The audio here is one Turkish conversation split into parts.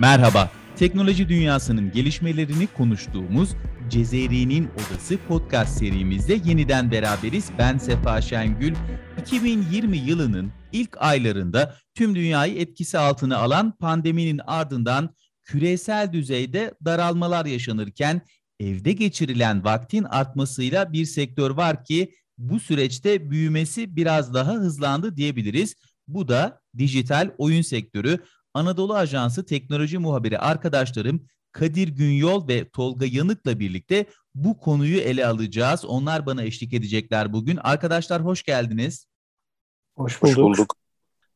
Merhaba, teknoloji dünyasının gelişmelerini konuştuğumuz Cezeri'nin Odası podcast serimizde yeniden beraberiz. Ben Sefa Şengül. 2020 yılının ilk aylarında tüm dünyayı etkisi altına alan pandeminin ardından küresel düzeyde daralmalar yaşanırken evde geçirilen vaktin artmasıyla bir sektör var ki bu süreçte büyümesi biraz daha hızlandı diyebiliriz. Bu da dijital oyun sektörü. Anadolu Ajansı teknoloji muhabiri arkadaşlarım Kadir Günyol ve Tolga Yanık'la birlikte bu konuyu ele alacağız. Onlar bana eşlik edecekler bugün. Arkadaşlar hoş geldiniz. Hoş bulduk. Hoş bulduk.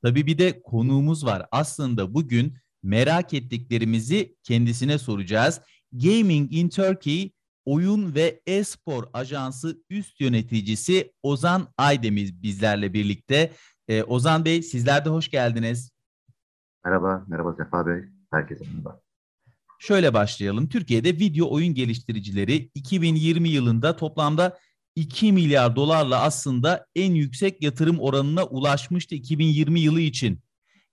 Tabii bir de konuğumuz var. Aslında bugün merak ettiklerimizi kendisine soracağız. Gaming in Turkey Oyun ve E-Spor Ajansı üst yöneticisi Ozan Aydemir bizlerle birlikte. Ee, Ozan Bey sizler de hoş geldiniz. Merhaba, merhaba Sefa Bey. Herkese merhaba. Şöyle başlayalım. Türkiye'de video oyun geliştiricileri 2020 yılında toplamda 2 milyar dolarla aslında en yüksek yatırım oranına ulaşmıştı 2020 yılı için.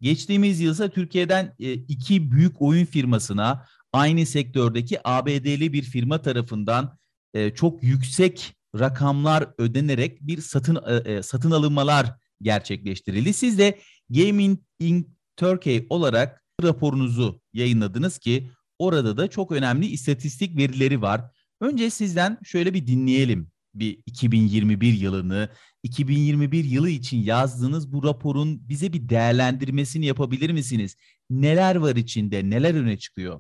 Geçtiğimiz yıl Türkiye'den e, iki büyük oyun firmasına aynı sektördeki ABD'li bir firma tarafından e, çok yüksek rakamlar ödenerek bir satın e, satın alınmalar gerçekleştirildi. Siz de Gaming in Turkey olarak raporunuzu yayınladınız ki orada da çok önemli istatistik verileri var. Önce sizden şöyle bir dinleyelim bir 2021 yılını, 2021 yılı için yazdığınız bu raporun bize bir değerlendirmesini yapabilir misiniz? Neler var içinde, neler öne çıkıyor?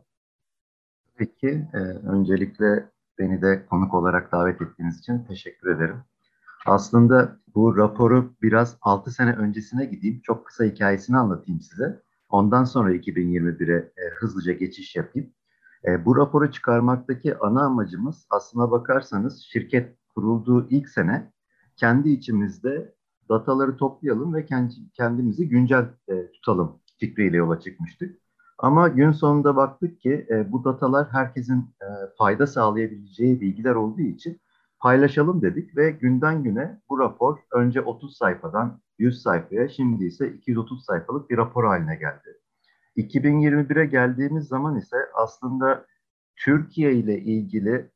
Peki, e, öncelikle beni de konuk olarak davet ettiğiniz için teşekkür ederim. Aslında bu raporu biraz 6 sene öncesine gideyim. Çok kısa hikayesini anlatayım size. Ondan sonra 2021'e e, hızlıca geçiş yapayım. E, bu raporu çıkarmaktaki ana amacımız aslına bakarsanız şirket kurulduğu ilk sene kendi içimizde dataları toplayalım ve kendimizi güncel e, tutalım fikriyle yola çıkmıştık. Ama gün sonunda baktık ki e, bu datalar herkesin e, fayda sağlayabileceği bilgiler olduğu için paylaşalım dedik ve günden güne bu rapor önce 30 sayfadan 100 sayfaya şimdi ise 230 sayfalık bir rapor haline geldi. 2021'e geldiğimiz zaman ise aslında Türkiye ile ilgili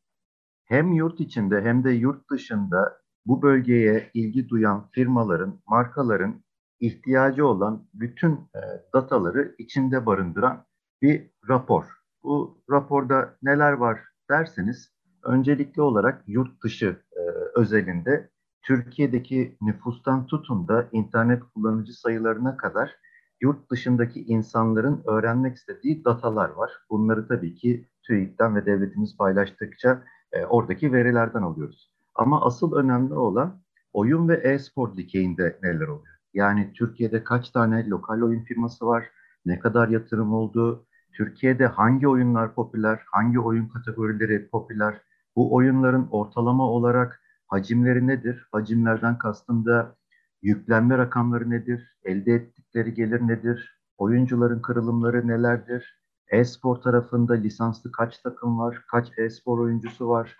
hem yurt içinde hem de yurt dışında bu bölgeye ilgi duyan firmaların, markaların ihtiyacı olan bütün e, dataları içinde barındıran bir rapor. Bu raporda neler var derseniz öncelikli olarak yurt dışı e, özelinde Türkiye'deki nüfustan tutun da internet kullanıcı sayılarına kadar yurt dışındaki insanların öğrenmek istediği datalar var. Bunları tabii ki TÜİK'ten ve devletimiz paylaştıkça e, oradaki verilerden alıyoruz. Ama asıl önemli olan oyun ve e-spor dikeyinde neler oluyor? Yani Türkiye'de kaç tane lokal oyun firması var, ne kadar yatırım oldu, Türkiye'de hangi oyunlar popüler, hangi oyun kategorileri popüler, bu oyunların ortalama olarak hacimleri nedir? Hacimlerden kastım da yüklenme rakamları nedir? Elde ettikleri gelir nedir? Oyuncuların kırılımları nelerdir? E-spor tarafında lisanslı kaç takım var? Kaç e-spor oyuncusu var?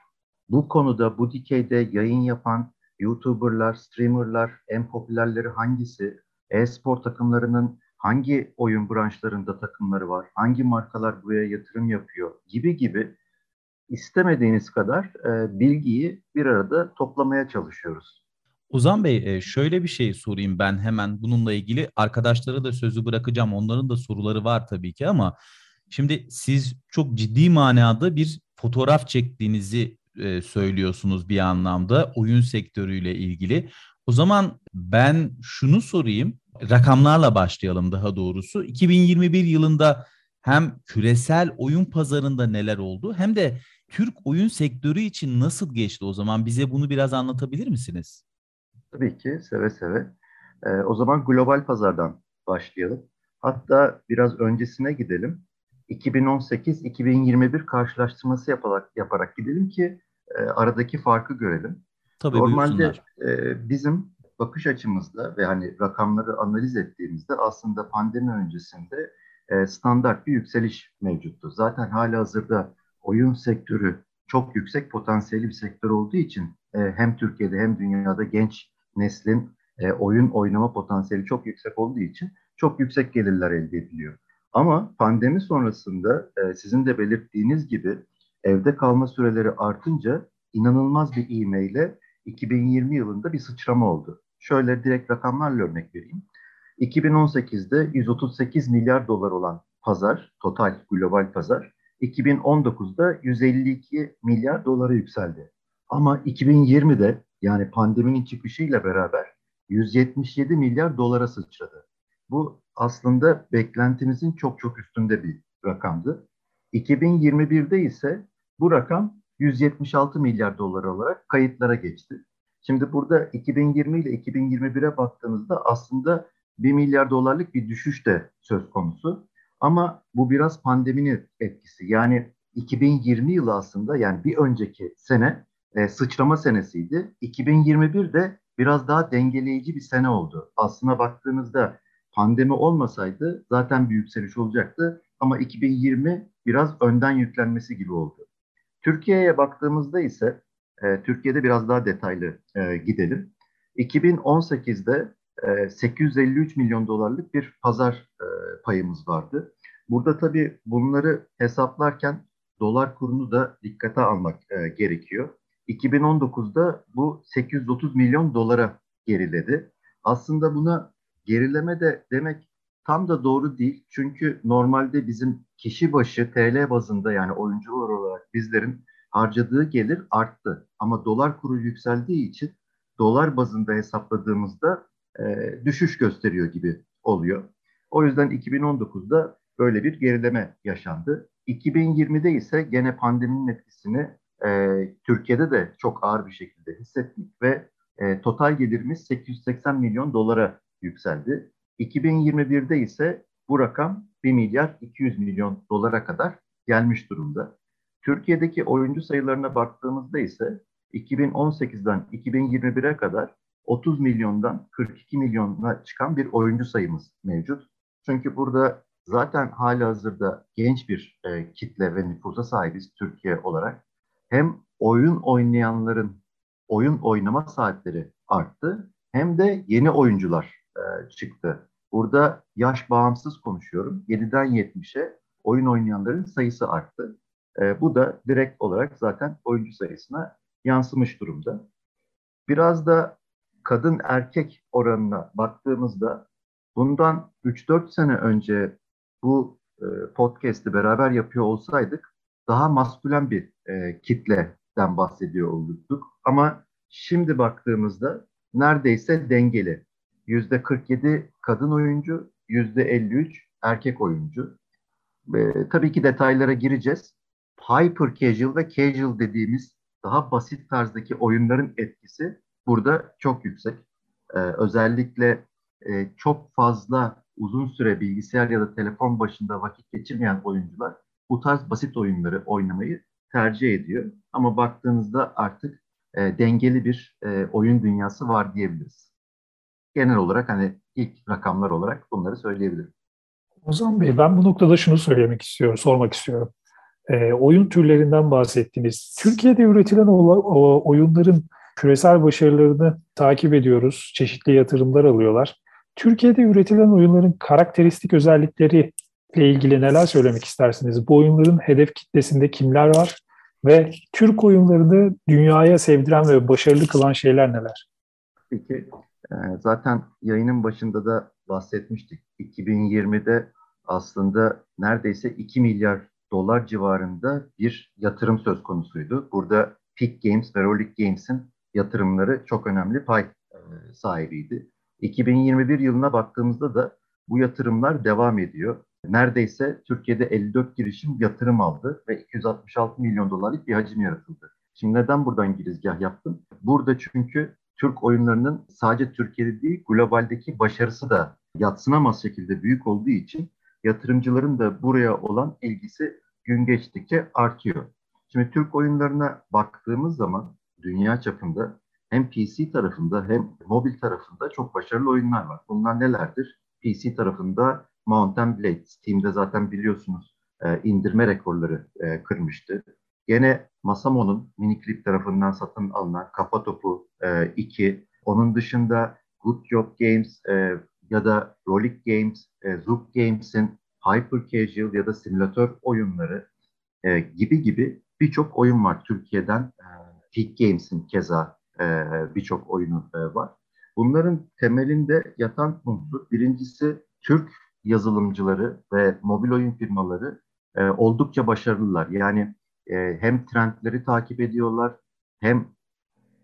Bu konuda bu dikeyde yayın yapan YouTuber'lar, streamer'lar en popülerleri hangisi? E-spor takımlarının hangi oyun branşlarında takımları var? Hangi markalar buraya yatırım yapıyor? Gibi gibi istemediğiniz kadar e, bilgiyi bir arada toplamaya çalışıyoruz. Ozan Bey e, şöyle bir şey sorayım ben hemen bununla ilgili. Arkadaşlara da sözü bırakacağım. Onların da soruları var tabii ki ama şimdi siz çok ciddi manada bir fotoğraf çektiğinizi e, söylüyorsunuz bir anlamda oyun sektörüyle ilgili. O zaman ben şunu sorayım. Rakamlarla başlayalım daha doğrusu. 2021 yılında hem küresel oyun pazarında neler oldu hem de Türk oyun sektörü için nasıl geçti o zaman? Bize bunu biraz anlatabilir misiniz? Tabii ki seve seve. Ee, o zaman global pazardan başlayalım. Hatta biraz öncesine gidelim. 2018-2021 karşılaştırması yaparak, yaparak gidelim ki e, aradaki farkı görelim. Tabii Normalde e, bizim bakış açımızda ve hani rakamları analiz ettiğimizde aslında pandemi öncesinde e, standart bir yükseliş mevcuttu. Zaten hala hazırda oyun sektörü çok yüksek potansiyeli bir sektör olduğu için e, hem Türkiye'de hem dünyada genç neslin e, oyun oynama potansiyeli çok yüksek olduğu için çok yüksek gelirler elde ediliyor. Ama pandemi sonrasında e, sizin de belirttiğiniz gibi evde kalma süreleri artınca inanılmaz bir ivmeyle 2020 yılında bir sıçrama oldu. Şöyle direkt rakamlarla örnek vereyim. 2018'de 138 milyar dolar olan pazar, total global pazar, 2019'da 152 milyar dolara yükseldi. Ama 2020'de yani pandeminin çıkışıyla beraber 177 milyar dolara sıçradı. Bu aslında beklentimizin çok çok üstünde bir rakamdı. 2021'de ise bu rakam 176 milyar dolar olarak kayıtlara geçti. Şimdi burada 2020 ile 2021'e baktığımızda aslında 1 milyar dolarlık bir düşüş de söz konusu. Ama bu biraz pandeminin etkisi. Yani 2020 yılı aslında yani bir önceki sene e, sıçrama senesiydi. 2021 de biraz daha dengeleyici bir sene oldu. Aslına baktığınızda pandemi olmasaydı zaten bir yükseliş olacaktı. Ama 2020 biraz önden yüklenmesi gibi oldu. Türkiye'ye baktığımızda ise e, Türkiye'de biraz daha detaylı e, gidelim. 2018'de e, 853 milyon dolarlık bir pazar e, payımız vardı. Burada tabii bunları hesaplarken dolar kurunu da dikkate almak e, gerekiyor. 2019'da bu 830 milyon dolara geriledi. Aslında buna gerileme de demek tam da doğru değil. Çünkü normalde bizim kişi başı TL bazında yani oyuncular olarak bizlerin harcadığı gelir arttı. Ama dolar kuru yükseldiği için dolar bazında hesapladığımızda e, düşüş gösteriyor gibi oluyor. O yüzden 2019'da böyle bir gerileme yaşandı. 2020'de ise gene pandeminin etkisini e, Türkiye'de de çok ağır bir şekilde hissettik ve e, total gelirimiz 880 milyon dolara yükseldi. 2021'de ise bu rakam 1 milyar 200 milyon dolara kadar gelmiş durumda. Türkiye'deki oyuncu sayılarına baktığımızda ise 2018'den 2021'e kadar 30 milyondan 42 milyona çıkan bir oyuncu sayımız mevcut. Çünkü burada zaten hala hazırda genç bir e, kitle ve nüfusa sahibiz Türkiye olarak. Hem oyun oynayanların oyun oynama saatleri arttı hem de yeni oyuncular e, çıktı. Burada yaş bağımsız konuşuyorum. 7'den 70'e oyun oynayanların sayısı arttı. E, bu da direkt olarak zaten oyuncu sayısına yansımış durumda. Biraz da kadın erkek oranına baktığımızda bundan 3-4 sene önce bu e, podcast'i beraber yapıyor olsaydık daha maskülen bir e, kitleden bahsediyor olurduk. Ama şimdi baktığımızda neredeyse dengeli. Yüzde 47 kadın oyuncu, yüzde 53 erkek oyuncu. E, tabii ki detaylara gireceğiz. Hyper casual ve casual dediğimiz daha basit tarzdaki oyunların etkisi burada çok yüksek. Ee, özellikle e, çok fazla uzun süre bilgisayar ya da telefon başında vakit geçirmeyen oyuncular bu tarz basit oyunları oynamayı tercih ediyor. Ama baktığınızda artık e, dengeli bir e, oyun dünyası var diyebiliriz. Genel olarak hani ilk rakamlar olarak bunları söyleyebilirim. Ozan Bey ben bu noktada şunu söylemek istiyorum, sormak istiyorum. E, oyun türlerinden bahsettiniz. Türkiye'de üretilen o, o oyunların küresel başarılarını takip ediyoruz. Çeşitli yatırımlar alıyorlar. Türkiye'de üretilen oyunların karakteristik özellikleri ile ilgili neler söylemek istersiniz? Bu oyunların hedef kitlesinde kimler var? Ve Türk oyunlarını dünyaya sevdiren ve başarılı kılan şeyler neler? Peki, e, zaten yayının başında da bahsetmiştik. 2020'de aslında neredeyse 2 milyar dolar civarında bir yatırım söz konusuydu. Burada Peak Games ve Rolik Games'in yatırımları çok önemli pay e, sahibiydi. 2021 yılına baktığımızda da bu yatırımlar devam ediyor. Neredeyse Türkiye'de 54 girişim yatırım aldı ve 266 milyon dolarlık bir hacim yaratıldı. Şimdi neden buradan girizgah yaptım? Burada çünkü Türk oyunlarının sadece Türkiye'de değil globaldeki başarısı da yatsınamaz şekilde büyük olduğu için yatırımcıların da buraya olan ilgisi gün geçtikçe artıyor. Şimdi Türk oyunlarına baktığımız zaman dünya çapında hem PC tarafında hem mobil tarafında çok başarılı oyunlar var. Bunlar nelerdir? PC tarafında Mountain Blade, Steam'de zaten biliyorsunuz e, indirme rekorları e, kırmıştı. Gene Masamo'nun Miniclip tarafından satın alınan Kafa Topu e, 2, onun dışında Good Job Games e, ya da Rolik Games, e, Zoop Games'in hyper casual ya da simülatör oyunları e, gibi gibi birçok oyun var Türkiye'den. E, Peak Games'in keza e, birçok oyunu e, var. Bunların temelinde yatan unsur birincisi Türk yazılımcıları ve mobil oyun firmaları e, oldukça başarılılar. Yani e, hem trendleri takip ediyorlar hem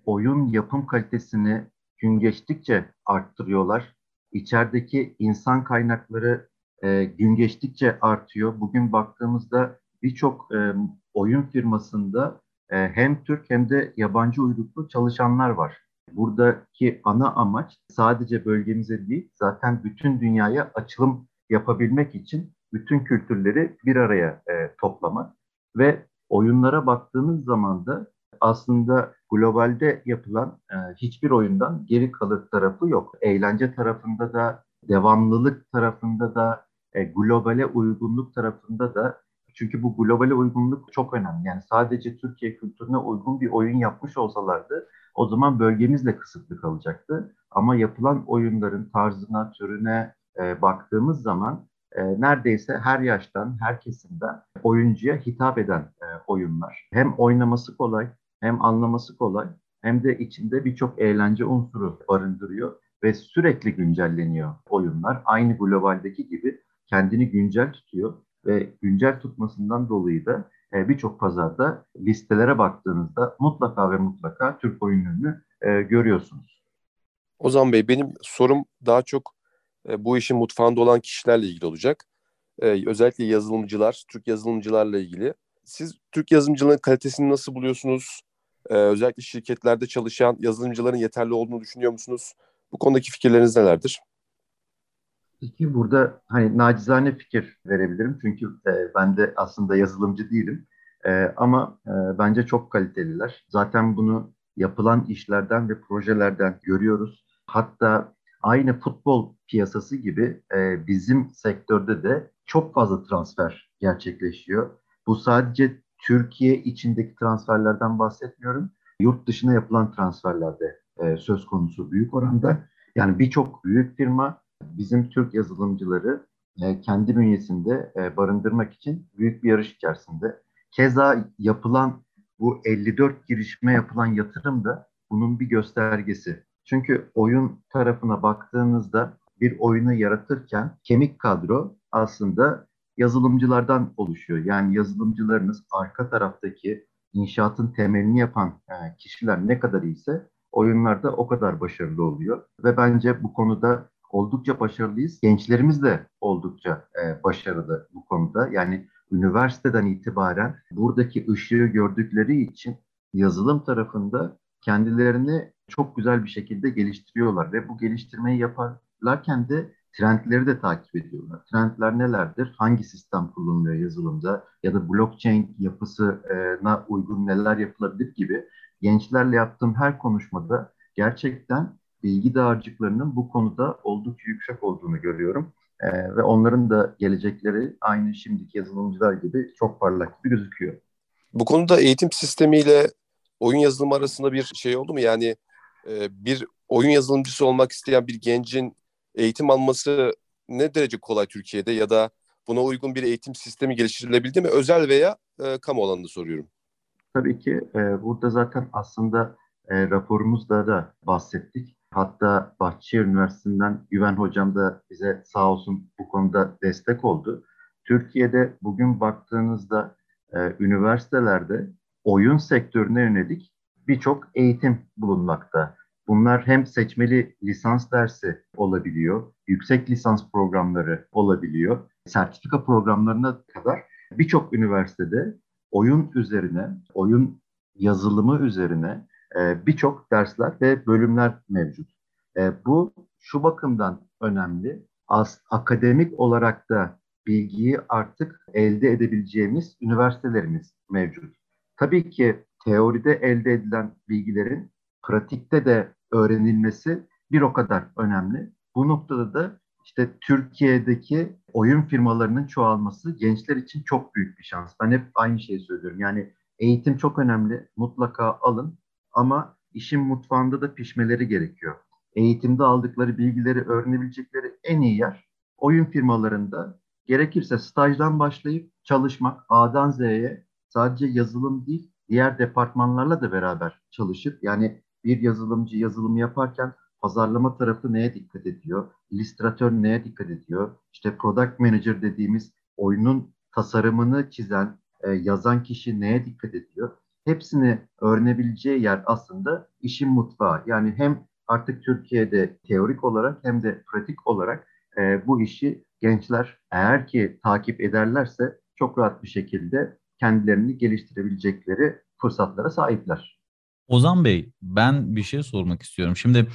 oyun yapım kalitesini gün geçtikçe arttırıyorlar. İçerideki insan kaynakları e, gün geçtikçe artıyor. Bugün baktığımızda birçok e, oyun firmasında hem Türk hem de yabancı uyruklu çalışanlar var. Buradaki ana amaç sadece bölgemize değil, zaten bütün dünyaya açılım yapabilmek için bütün kültürleri bir araya e, toplamak ve oyunlara baktığınız zaman da aslında globalde yapılan e, hiçbir oyundan geri kalır tarafı yok. Eğlence tarafında da, devamlılık tarafında da, e, globale uygunluk tarafında da çünkü bu globale uygunluk çok önemli. Yani sadece Türkiye kültürüne uygun bir oyun yapmış olsalardı o zaman bölgemizle kısıtlı kalacaktı. Ama yapılan oyunların tarzına, türüne e, baktığımız zaman e, neredeyse her yaştan, her kesimden oyuncuya hitap eden e, oyunlar. Hem oynaması kolay, hem anlaması kolay, hem de içinde birçok eğlence unsuru barındırıyor ve sürekli güncelleniyor oyunlar. Aynı globaldeki gibi kendini güncel tutuyor ve güncel tutmasından dolayı da e, birçok pazarda listelere baktığınızda mutlaka ve mutlaka Türk oyunlarını e, görüyorsunuz. Ozan Bey benim sorum daha çok e, bu işin mutfağında olan kişilerle ilgili olacak. Özellikle yazılımcılar, Türk yazılımcılarla ilgili. Siz Türk yazılımcılığının kalitesini nasıl buluyorsunuz? Özellikle şirketlerde çalışan yazılımcıların yeterli olduğunu düşünüyor musunuz? Bu konudaki fikirleriniz nelerdir? Peki burada hani nacizane fikir verebilirim çünkü e, ben de aslında yazılımcı değilim e, ama e, bence çok kaliteliler. Zaten bunu yapılan işlerden ve projelerden görüyoruz. Hatta aynı futbol piyasası gibi e, bizim sektörde de çok fazla transfer gerçekleşiyor. Bu sadece Türkiye içindeki transferlerden bahsetmiyorum. Yurt dışına yapılan transferlerde e, söz konusu büyük oranda. Yani birçok büyük firma bizim Türk yazılımcıları e, kendi bünyesinde e, barındırmak için büyük bir yarış içerisinde. Keza yapılan bu 54 girişime yapılan yatırım da bunun bir göstergesi. Çünkü oyun tarafına baktığınızda bir oyunu yaratırken kemik kadro aslında yazılımcılardan oluşuyor. Yani yazılımcılarınız arka taraftaki inşaatın temelini yapan e, kişiler ne kadar iyiyse oyunlarda o kadar başarılı oluyor. Ve bence bu konuda oldukça başarılıyız. Gençlerimiz de oldukça e, başarılı bu konuda. Yani üniversiteden itibaren buradaki ışığı gördükleri için yazılım tarafında kendilerini çok güzel bir şekilde geliştiriyorlar ve bu geliştirmeyi yaparlarken de trendleri de takip ediyorlar. Trendler nelerdir? Hangi sistem kullanılıyor yazılımda ya da blockchain yapısına uygun neler yapılabilir gibi gençlerle yaptığım her konuşmada gerçekten bilgi dağarcıklarının bu konuda oldukça yüksek olduğunu görüyorum. Ee, ve onların da gelecekleri aynı şimdiki yazılımcılar gibi çok parlak gibi gözüküyor. Bu konuda eğitim sistemiyle oyun yazılımı arasında bir şey oldu mu? Yani e, bir oyun yazılımcısı olmak isteyen bir gencin eğitim alması ne derece kolay Türkiye'de ya da buna uygun bir eğitim sistemi geliştirilebildi mi? Özel veya e, kamu alanında soruyorum. Tabii ki e, burada zaten aslında e, raporumuzda da bahsettik. Hatta Bahçeşehir Üniversitesi'nden Güven Hocam da bize sağ olsun bu konuda destek oldu. Türkiye'de bugün baktığınızda e, üniversitelerde oyun sektörüne yönelik birçok eğitim bulunmakta. Bunlar hem seçmeli lisans dersi olabiliyor, yüksek lisans programları olabiliyor, sertifika programlarına kadar birçok üniversitede oyun üzerine, oyun yazılımı üzerine e, birçok dersler ve bölümler mevcut. E, bu şu bakımdan önemli. As, akademik olarak da bilgiyi artık elde edebileceğimiz üniversitelerimiz mevcut. Tabii ki teoride elde edilen bilgilerin pratikte de öğrenilmesi bir o kadar önemli. Bu noktada da işte Türkiye'deki oyun firmalarının çoğalması gençler için çok büyük bir şans. Ben hep aynı şeyi söylüyorum. Yani eğitim çok önemli. Mutlaka alın ama işin mutfağında da pişmeleri gerekiyor. Eğitimde aldıkları bilgileri öğrenebilecekleri en iyi yer oyun firmalarında gerekirse stajdan başlayıp çalışmak A'dan Z'ye sadece yazılım değil diğer departmanlarla da beraber çalışıp yani bir yazılımcı yazılımı yaparken pazarlama tarafı neye dikkat ediyor? İllüstratör neye dikkat ediyor? İşte product manager dediğimiz oyunun tasarımını çizen, e, yazan kişi neye dikkat ediyor? Hepsini öğrenebileceği yer aslında işin mutfağı. Yani hem artık Türkiye'de teorik olarak hem de pratik olarak e, bu işi gençler eğer ki takip ederlerse çok rahat bir şekilde kendilerini geliştirebilecekleri fırsatlara sahipler. Ozan Bey, ben bir şey sormak istiyorum. Şimdi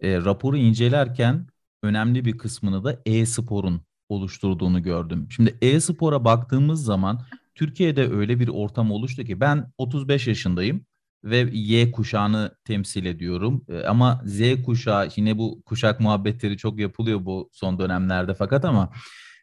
e, raporu incelerken önemli bir kısmını da e-sporun oluşturduğunu gördüm. Şimdi e-spora baktığımız zaman Türkiye'de öyle bir ortam oluştu ki ben 35 yaşındayım ve Y kuşağını temsil ediyorum. E, ama Z kuşağı yine bu kuşak muhabbetleri çok yapılıyor bu son dönemlerde fakat ama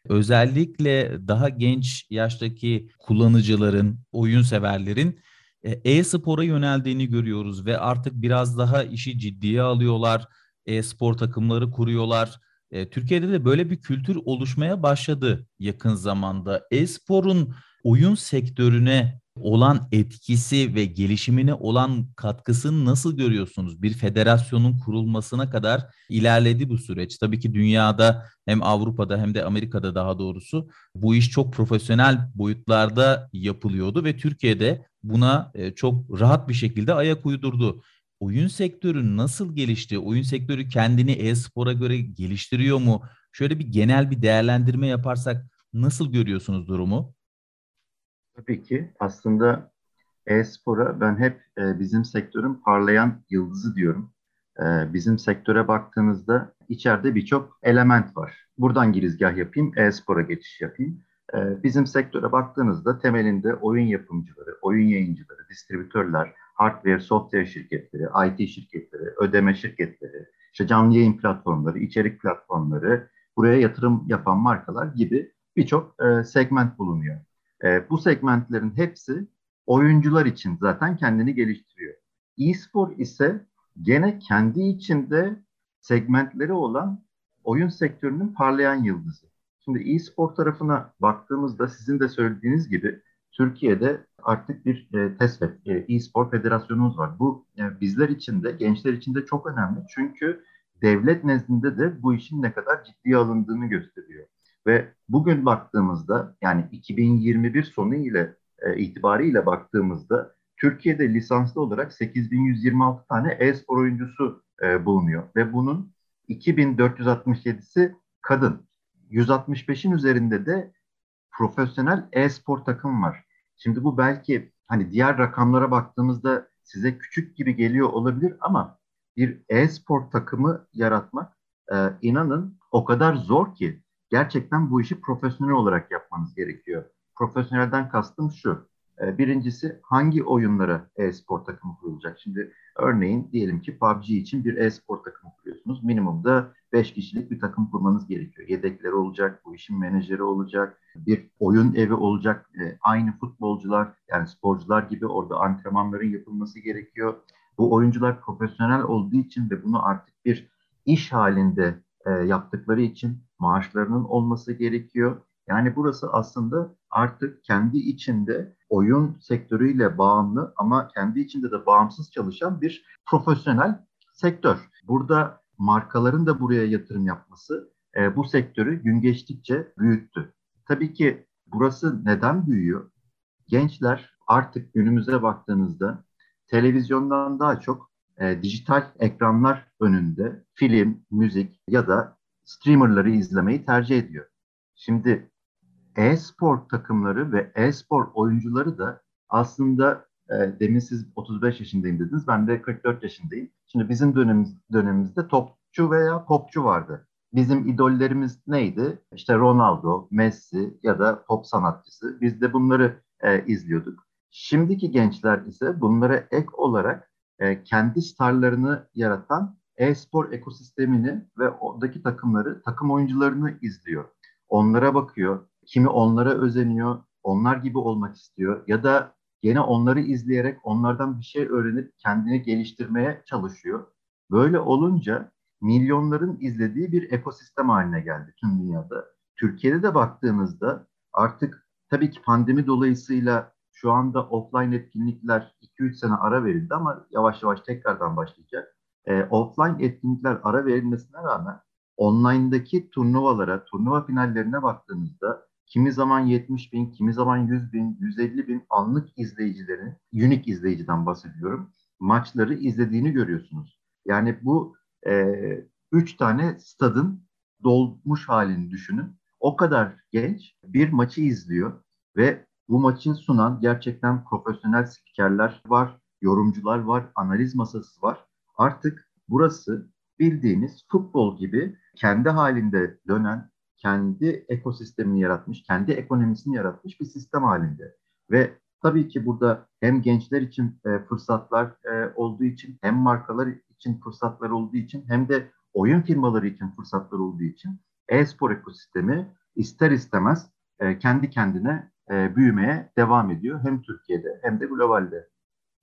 özellikle daha genç yaştaki kullanıcıların, oyun severlerin e, e-spora yöneldiğini görüyoruz ve artık biraz daha işi ciddiye alıyorlar. E-spor takımları kuruyorlar. E, Türkiye'de de böyle bir kültür oluşmaya başladı yakın zamanda. E-sporun oyun sektörüne olan etkisi ve gelişimine olan katkısını nasıl görüyorsunuz? Bir federasyonun kurulmasına kadar ilerledi bu süreç. Tabii ki dünyada hem Avrupa'da hem de Amerika'da daha doğrusu bu iş çok profesyonel boyutlarda yapılıyordu ve Türkiye'de buna e, çok rahat bir şekilde ayak uydurdu. Oyun sektörü nasıl gelişti? Oyun sektörü kendini e-spora göre geliştiriyor mu? Şöyle bir genel bir değerlendirme yaparsak nasıl görüyorsunuz durumu? Tabii ki aslında e-spora ben hep e, bizim sektörün parlayan yıldızı diyorum. E, bizim sektöre baktığınızda içeride birçok element var. Buradan girizgah yapayım, e-spora geçiş yapayım. E, bizim sektöre baktığınızda temelinde oyun yapımcıları, oyun yayıncıları, distribütörler, hardware, software şirketleri, IT şirketleri, ödeme şirketleri, işte canlı yayın platformları, içerik platformları, buraya yatırım yapan markalar gibi birçok e, segment bulunuyor. E, bu segmentlerin hepsi oyuncular için zaten kendini geliştiriyor. E-spor ise gene kendi içinde segmentleri olan oyun sektörünün parlayan yıldızı. Şimdi e-spor tarafına baktığımızda sizin de söylediğiniz gibi Türkiye'de artık bir e, TESFED, e, e-spor federasyonumuz var. Bu e, bizler için de gençler için de çok önemli. Çünkü devlet nezdinde de bu işin ne kadar ciddiye alındığını gösteriyor. Ve bugün baktığımızda yani 2021 sonu ile e, itibariyle baktığımızda Türkiye'de lisanslı olarak 8126 tane e-spor oyuncusu e, bulunuyor ve bunun 2467'si kadın. 165'in üzerinde de profesyonel e-spor takım var. Şimdi bu belki hani diğer rakamlara baktığımızda size küçük gibi geliyor olabilir ama bir e-spor takımı yaratmak e, inanın o kadar zor ki gerçekten bu işi profesyonel olarak yapmanız gerekiyor. Profesyonelden kastım şu. E, birincisi hangi oyunlara e-spor takımı kurulacak? Şimdi örneğin diyelim ki PUBG için bir e-spor takımı kuruyorsunuz. Minimumda 5 kişilik bir takım kurmanız gerekiyor. Yedekleri olacak, bu işin menajeri olacak, bir oyun evi olacak. E, aynı futbolcular yani sporcular gibi orada antrenmanların yapılması gerekiyor. Bu oyuncular profesyonel olduğu için ve bunu artık bir iş halinde e, yaptıkları için maaşlarının olması gerekiyor. Yani burası aslında artık kendi içinde oyun sektörüyle bağımlı ama kendi içinde de bağımsız çalışan bir profesyonel sektör. Burada markaların da buraya yatırım yapması e, bu sektörü gün geçtikçe büyüttü. Tabii ki burası neden büyüyor? Gençler artık günümüze baktığınızda televizyondan daha çok e, dijital ekranlar önünde film, müzik ya da streamerları izlemeyi tercih ediyor. Şimdi e-spor takımları ve e-spor oyuncuları da aslında e, demin siz 35 yaşındayım dediniz. Ben de 44 yaşındayım. Şimdi bizim dönemimiz, dönemimizde topçu veya popçu vardı. Bizim idollerimiz neydi? İşte Ronaldo, Messi ya da pop sanatçısı. Biz de bunları e, izliyorduk. Şimdiki gençler ise bunlara ek olarak e, kendi starlarını yaratan e-spor ekosistemini ve oradaki takımları, takım oyuncularını izliyor. Onlara bakıyor. Kimi onlara özeniyor, onlar gibi olmak istiyor ya da gene onları izleyerek onlardan bir şey öğrenip kendini geliştirmeye çalışıyor. Böyle olunca milyonların izlediği bir ekosistem haline geldi tüm dünyada. Türkiye'de de baktığımızda artık tabii ki pandemi dolayısıyla şu anda offline etkinlikler 2-3 sene ara verildi ama yavaş yavaş tekrardan başlayacak. E, offline etkinlikler ara verilmesine rağmen online'daki turnuvalara, turnuva finallerine baktığımızda kimi zaman 70 bin, kimi zaman 100 bin, 150 bin anlık izleyicilerin, unique izleyiciden bahsediyorum, maçları izlediğini görüyorsunuz. Yani bu e, üç tane stadın dolmuş halini düşünün. O kadar genç bir maçı izliyor ve bu maçı sunan gerçekten profesyonel spikerler var, yorumcular var, analiz masası var. Artık burası bildiğiniz futbol gibi kendi halinde dönen, kendi ekosistemini yaratmış, kendi ekonomisini yaratmış bir sistem halinde. Ve tabii ki burada hem gençler için e, fırsatlar e, olduğu için, hem markalar için fırsatlar olduğu için, hem de oyun firmaları için fırsatlar olduğu için e-spor ekosistemi ister istemez e, kendi kendine e, büyümeye devam ediyor. Hem Türkiye'de hem de globalde.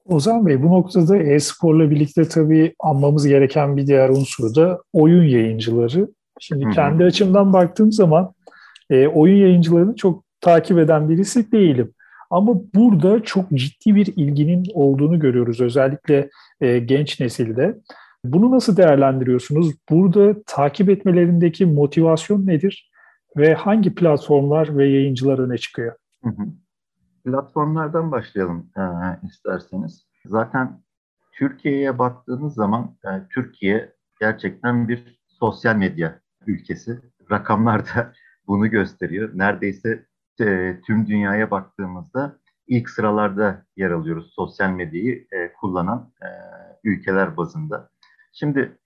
Ozan Bey bu noktada e-sporla birlikte tabii anmamız gereken bir diğer unsur da oyun yayıncıları. Şimdi Hı-hı. kendi açımdan baktığım zaman e, oyun yayıncılarını çok takip eden birisi değilim. Ama burada çok ciddi bir ilginin olduğunu görüyoruz özellikle e, genç nesilde. Bunu nasıl değerlendiriyorsunuz? Burada takip etmelerindeki motivasyon nedir? Ve hangi platformlar ve yayıncılar öne çıkıyor? Hı hı. Platformlardan başlayalım e, isterseniz. Zaten Türkiye'ye baktığınız zaman e, Türkiye gerçekten bir sosyal medya ülkesi. Rakamlar da bunu gösteriyor. Neredeyse e, tüm dünyaya baktığımızda ilk sıralarda yer alıyoruz sosyal medyayı e, kullanan e, ülkeler bazında. Şimdi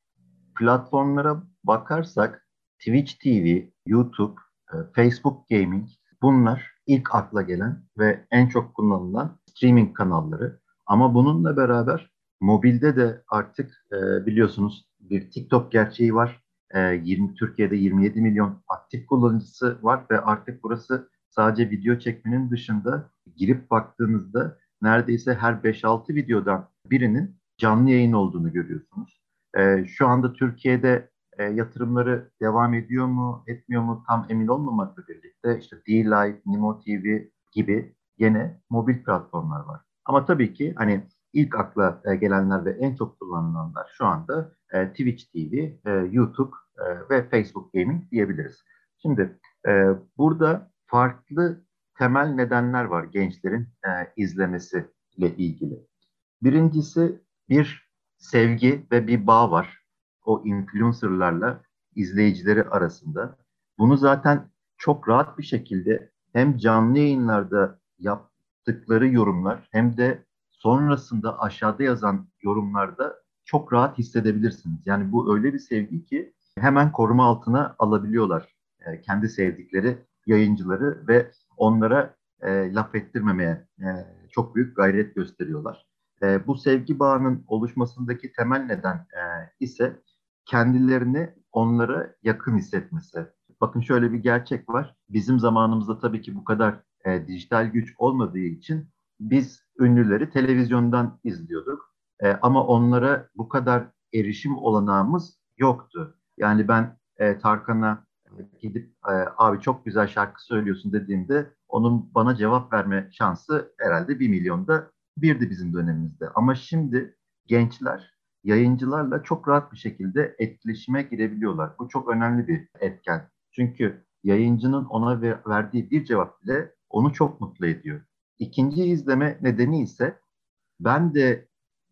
platformlara bakarsak Twitch TV, YouTube, e, Facebook Gaming bunlar ilk akla gelen ve en çok kullanılan streaming kanalları. Ama bununla beraber mobilde de artık e, biliyorsunuz bir TikTok gerçeği var. E, 20 Türkiye'de 27 milyon aktif kullanıcısı var ve artık burası sadece video çekmenin dışında girip baktığınızda neredeyse her 5-6 videodan birinin canlı yayın olduğunu görüyorsunuz. E, şu anda Türkiye'de e, yatırımları devam ediyor mu, etmiyor mu tam emin olmamakla birlikte işte D-Live, Nimo TV gibi yine mobil platformlar var. Ama tabii ki hani ilk akla e, gelenler ve en çok kullanılanlar şu anda e, Twitch TV, e, YouTube e, ve Facebook Gaming diyebiliriz. Şimdi e, burada farklı temel nedenler var gençlerin e, izlemesiyle ilgili. Birincisi bir sevgi ve bir bağ var o influencerlarla izleyicileri arasında. Bunu zaten çok rahat bir şekilde hem canlı yayınlarda yaptıkları yorumlar hem de sonrasında aşağıda yazan yorumlarda çok rahat hissedebilirsiniz. Yani bu öyle bir sevgi ki hemen koruma altına alabiliyorlar e, kendi sevdikleri yayıncıları ve onlara e, laf ettirmemeye e, çok büyük gayret gösteriyorlar. E, bu sevgi bağının oluşmasındaki temel neden e, ise kendilerini onlara yakın hissetmesi. Bakın şöyle bir gerçek var. Bizim zamanımızda tabii ki bu kadar e, dijital güç olmadığı için biz ünlüleri televizyondan izliyorduk. E, ama onlara bu kadar erişim olanağımız yoktu. Yani ben e, Tarkan'a gidip e, abi çok güzel şarkı söylüyorsun dediğimde onun bana cevap verme şansı herhalde bir milyonda birdi bizim dönemimizde. Ama şimdi gençler yayıncılarla çok rahat bir şekilde etkileşime girebiliyorlar. Bu çok önemli bir etken. Çünkü yayıncının ona verdiği bir cevap bile onu çok mutlu ediyor. İkinci izleme nedeni ise ben de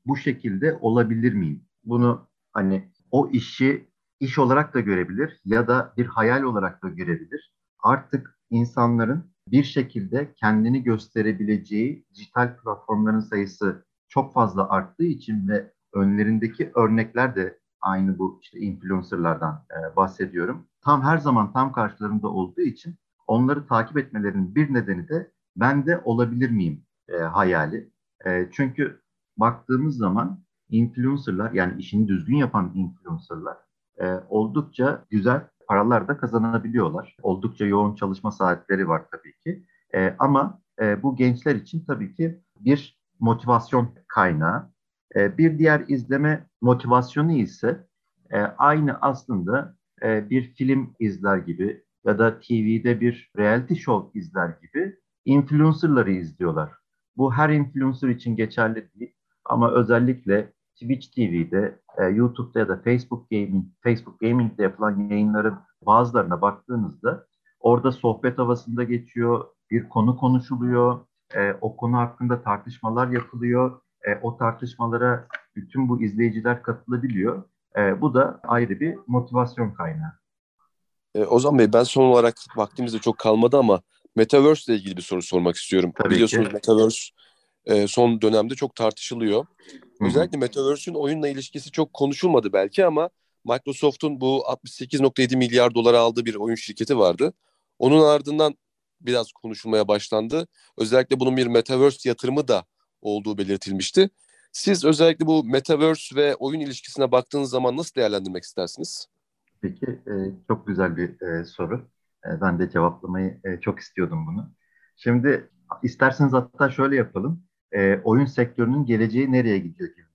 bu şekilde olabilir miyim? Bunu hani o işi iş olarak da görebilir ya da bir hayal olarak da görebilir. Artık insanların bir şekilde kendini gösterebileceği dijital platformların sayısı çok fazla arttığı için ve önlerindeki örnekler de aynı bu işte influencerlardan e, bahsediyorum. Tam her zaman tam karşılarında olduğu için onları takip etmelerinin bir nedeni de ben de olabilir miyim e, hayali. E, çünkü baktığımız zaman influencerlar yani işini düzgün yapan influencerlar e, oldukça güzel paralar da kazanabiliyorlar. Oldukça yoğun çalışma saatleri var tabii ki. E, ama e, bu gençler için tabii ki bir motivasyon kaynağı. E, bir diğer izleme motivasyonu ise e, aynı aslında e, bir film izler gibi, ya da TV'de bir reality show izler gibi influencerları izliyorlar. Bu her influencer için geçerli değil ama özellikle Twitch TV'de, YouTube'da ya da Facebook Gaming, Facebook Gaming'de yapılan yayınların bazılarına baktığınızda orada sohbet havasında geçiyor, bir konu konuşuluyor, o konu hakkında tartışmalar yapılıyor, e, o tartışmalara bütün bu izleyiciler katılabiliyor. E, bu da ayrı bir motivasyon kaynağı. E, Ozan Bey ben son olarak vaktimizde çok kalmadı ama Metaverse ile ilgili bir soru sormak istiyorum. Tabii Biliyorsunuz ki. Metaverse e, son dönemde çok tartışılıyor. Özellikle Metaverse'ün oyunla ilişkisi çok konuşulmadı belki ama Microsoft'un bu 68.7 milyar dolara aldığı bir oyun şirketi vardı. Onun ardından biraz konuşulmaya başlandı. Özellikle bunun bir Metaverse yatırımı da olduğu belirtilmişti. Siz özellikle bu Metaverse ve oyun ilişkisine baktığınız zaman nasıl değerlendirmek istersiniz? Peki e, çok güzel bir e, soru. E, ben de cevaplamayı çok istiyordum bunu. Şimdi isterseniz hatta şöyle yapalım. Oyun sektörünün geleceği nereye gidiyor gibi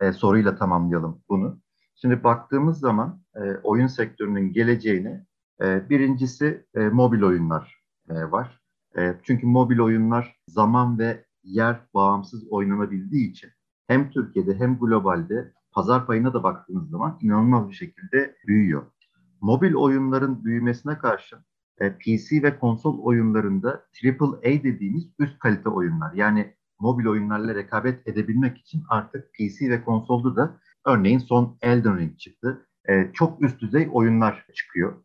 bir soruyla tamamlayalım bunu. Şimdi baktığımız zaman oyun sektörünün geleceğini birincisi mobil oyunlar var. Çünkü mobil oyunlar zaman ve yer bağımsız oynanabildiği için hem Türkiye'de hem globalde pazar payına da baktığınız zaman inanılmaz bir şekilde büyüyor. Mobil oyunların büyümesine karşın e, PC ve konsol oyunlarında AAA dediğimiz üst kalite oyunlar yani mobil oyunlarla rekabet edebilmek için artık PC ve konsolda da örneğin son Elden Ring çıktı. E, çok üst düzey oyunlar çıkıyor.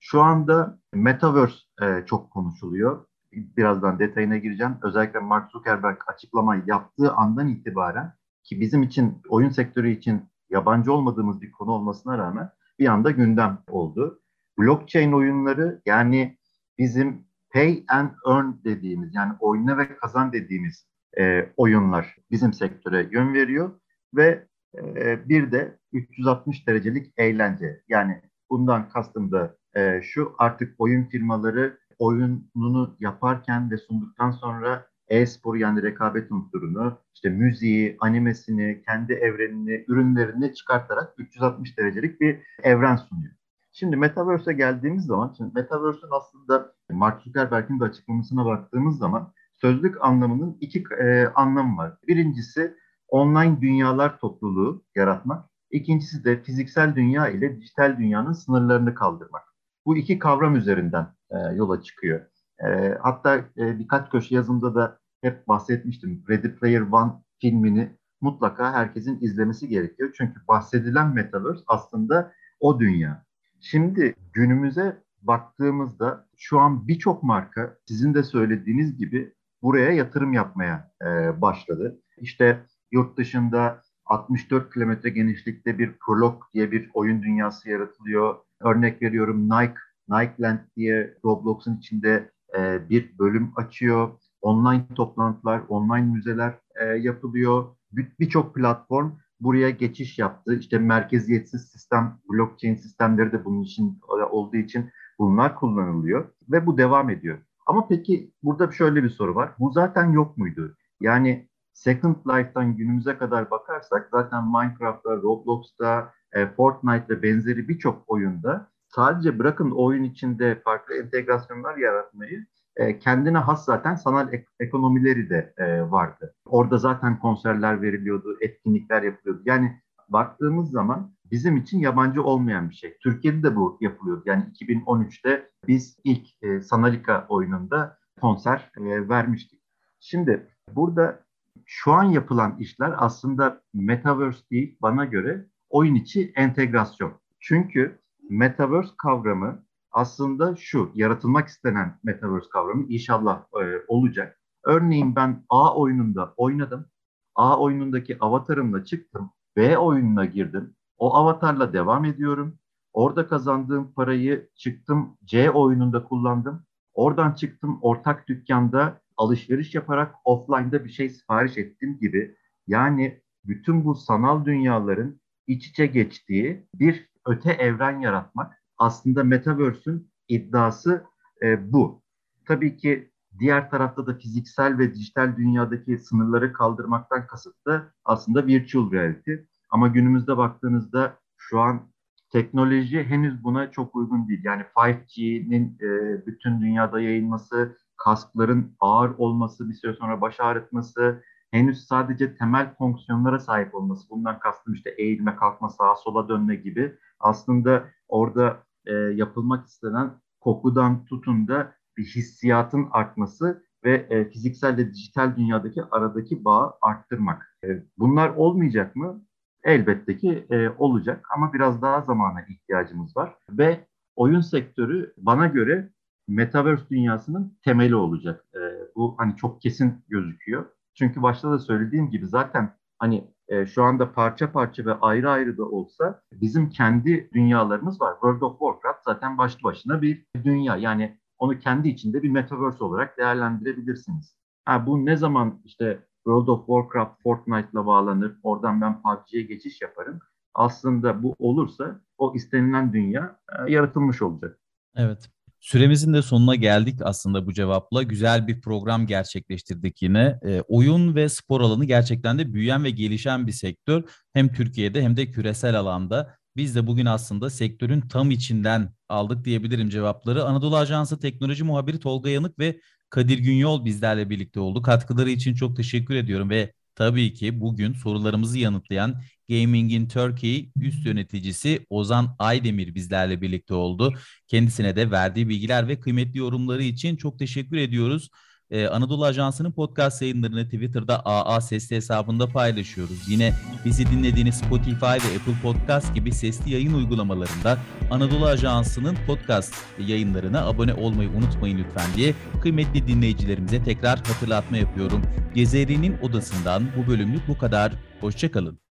Şu anda Metaverse e, çok konuşuluyor. Birazdan detayına gireceğim. Özellikle Mark Zuckerberg açıklama yaptığı andan itibaren ki bizim için oyun sektörü için yabancı olmadığımız bir konu olmasına rağmen bir anda gündem oldu. Blockchain oyunları yani bizim pay and earn dediğimiz yani oyna ve kazan dediğimiz e, oyunlar bizim sektöre yön veriyor ve e, bir de 360 derecelik eğlence yani bundan kastım da e, şu artık oyun firmaları oyununu yaparken ve sunduktan sonra e-spor yani rekabet unsurunu, işte müziği, animesini, kendi evrenini, ürünlerini çıkartarak 360 derecelik bir evren sunuyor. Şimdi Metaverse'e geldiğimiz zaman, şimdi Metaverse'ün aslında Mark Zuckerberg'in de açıklamasına baktığımız zaman sözlük anlamının iki e, anlamı var. Birincisi online dünyalar topluluğu yaratmak. İkincisi de fiziksel dünya ile dijital dünyanın sınırlarını kaldırmak. Bu iki kavram üzerinden e, yola çıkıyor. E, hatta e, birkaç köşe yazımda da hep bahsetmiştim. Ready Player One filmini mutlaka herkesin izlemesi gerekiyor. Çünkü bahsedilen Metaverse aslında o dünya. Şimdi günümüze baktığımızda şu an birçok marka sizin de söylediğiniz gibi buraya yatırım yapmaya e, başladı. İşte yurt dışında 64 kilometre genişlikte bir Prolog diye bir oyun dünyası yaratılıyor. Örnek veriyorum Nike, Nikeland diye Roblox'un içinde e, bir bölüm açıyor. Online toplantılar, online müzeler e, yapılıyor. Birçok platform buraya geçiş yaptı. İşte merkeziyetsiz sistem, blockchain sistemleri de bunun için olduğu için bunlar kullanılıyor ve bu devam ediyor. Ama peki burada şöyle bir soru var. Bu zaten yok muydu? Yani Second Life'dan günümüze kadar bakarsak zaten Minecraft'ta, Roblox'ta, e, Fortnite ve benzeri birçok oyunda sadece bırakın oyun içinde farklı entegrasyonlar yaratmayı e, kendine has zaten sanal ek- ekonomileri de e, vardı. Orada zaten konserler veriliyordu, etkinlikler yapılıyordu. Yani baktığımız zaman bizim için yabancı olmayan bir şey. Türkiye'de de bu yapılıyordu. Yani 2013'te biz ilk e, Sanalika oyununda konser e, vermiştik. Şimdi burada şu an yapılan işler aslında metaverse değil bana göre oyun içi entegrasyon. Çünkü metaverse kavramı aslında şu yaratılmak istenen metaverse kavramı inşallah e, olacak. Örneğin ben A oyununda oynadım. A oyunundaki avatarımla çıktım. B oyununa girdim. O avatarla devam ediyorum. Orada kazandığım parayı çıktım C oyununda kullandım. Oradan çıktım ortak dükkanda alışveriş yaparak offline'da bir şey sipariş ettim gibi. Yani bütün bu sanal dünyaların iç içe geçtiği bir öte evren yaratmak aslında Metaverse'ün iddiası e, bu. Tabii ki diğer tarafta da fiziksel ve dijital dünyadaki sınırları kaldırmaktan kasıt da aslında virtual reality. Ama günümüzde baktığınızda şu an teknoloji henüz buna çok uygun değil. Yani 5G'nin e, bütün dünyada yayılması, kaskların ağır olması, bir süre sonra baş ağrıtması, henüz sadece temel fonksiyonlara sahip olması, bundan kastım işte eğilme, kalkma, sağa sola dönme gibi aslında orada e, yapılmak istenen kokudan tutun da bir hissiyatın artması ve e, fiziksel ve dijital dünyadaki aradaki bağı arttırmak. E, bunlar olmayacak mı? Elbette ki e, olacak ama biraz daha zamana ihtiyacımız var ve oyun sektörü bana göre metaverse dünyasının temeli olacak. E, bu hani çok kesin gözüküyor. Çünkü başta da söylediğim gibi zaten hani e, şu anda parça parça ve ayrı ayrı da olsa bizim kendi dünyalarımız var. World of Warcraft zaten başlı başına bir dünya. Yani onu kendi içinde bir metaverse olarak değerlendirebilirsiniz. Ha, bu ne zaman işte World of Warcraft Fortnite'la bağlanır, oradan ben PUBG'ye geçiş yaparım. Aslında bu olursa o istenilen dünya e, yaratılmış olacak. Evet. Süremizin de sonuna geldik aslında bu cevapla. Güzel bir program gerçekleştirdik yine. E, oyun ve spor alanı gerçekten de büyüyen ve gelişen bir sektör. Hem Türkiye'de hem de küresel alanda. Biz de bugün aslında sektörün tam içinden aldık diyebilirim cevapları. Anadolu Ajansı Teknoloji Muhabiri Tolga Yanık ve Kadir Günyol bizlerle birlikte oldu. Katkıları için çok teşekkür ediyorum ve tabii ki bugün sorularımızı yanıtlayan Gaming in Turkey üst yöneticisi Ozan Aydemir bizlerle birlikte oldu. Kendisine de verdiği bilgiler ve kıymetli yorumları için çok teşekkür ediyoruz. Ee, Anadolu Ajansı'nın podcast yayınlarını Twitter'da AA Sesli hesabında paylaşıyoruz. Yine bizi dinlediğiniz Spotify ve Apple Podcast gibi sesli yayın uygulamalarında Anadolu Ajansı'nın podcast yayınlarına abone olmayı unutmayın lütfen diye kıymetli dinleyicilerimize tekrar hatırlatma yapıyorum. Gezeri'nin odasından bu bölümlük bu kadar. Hoşçakalın.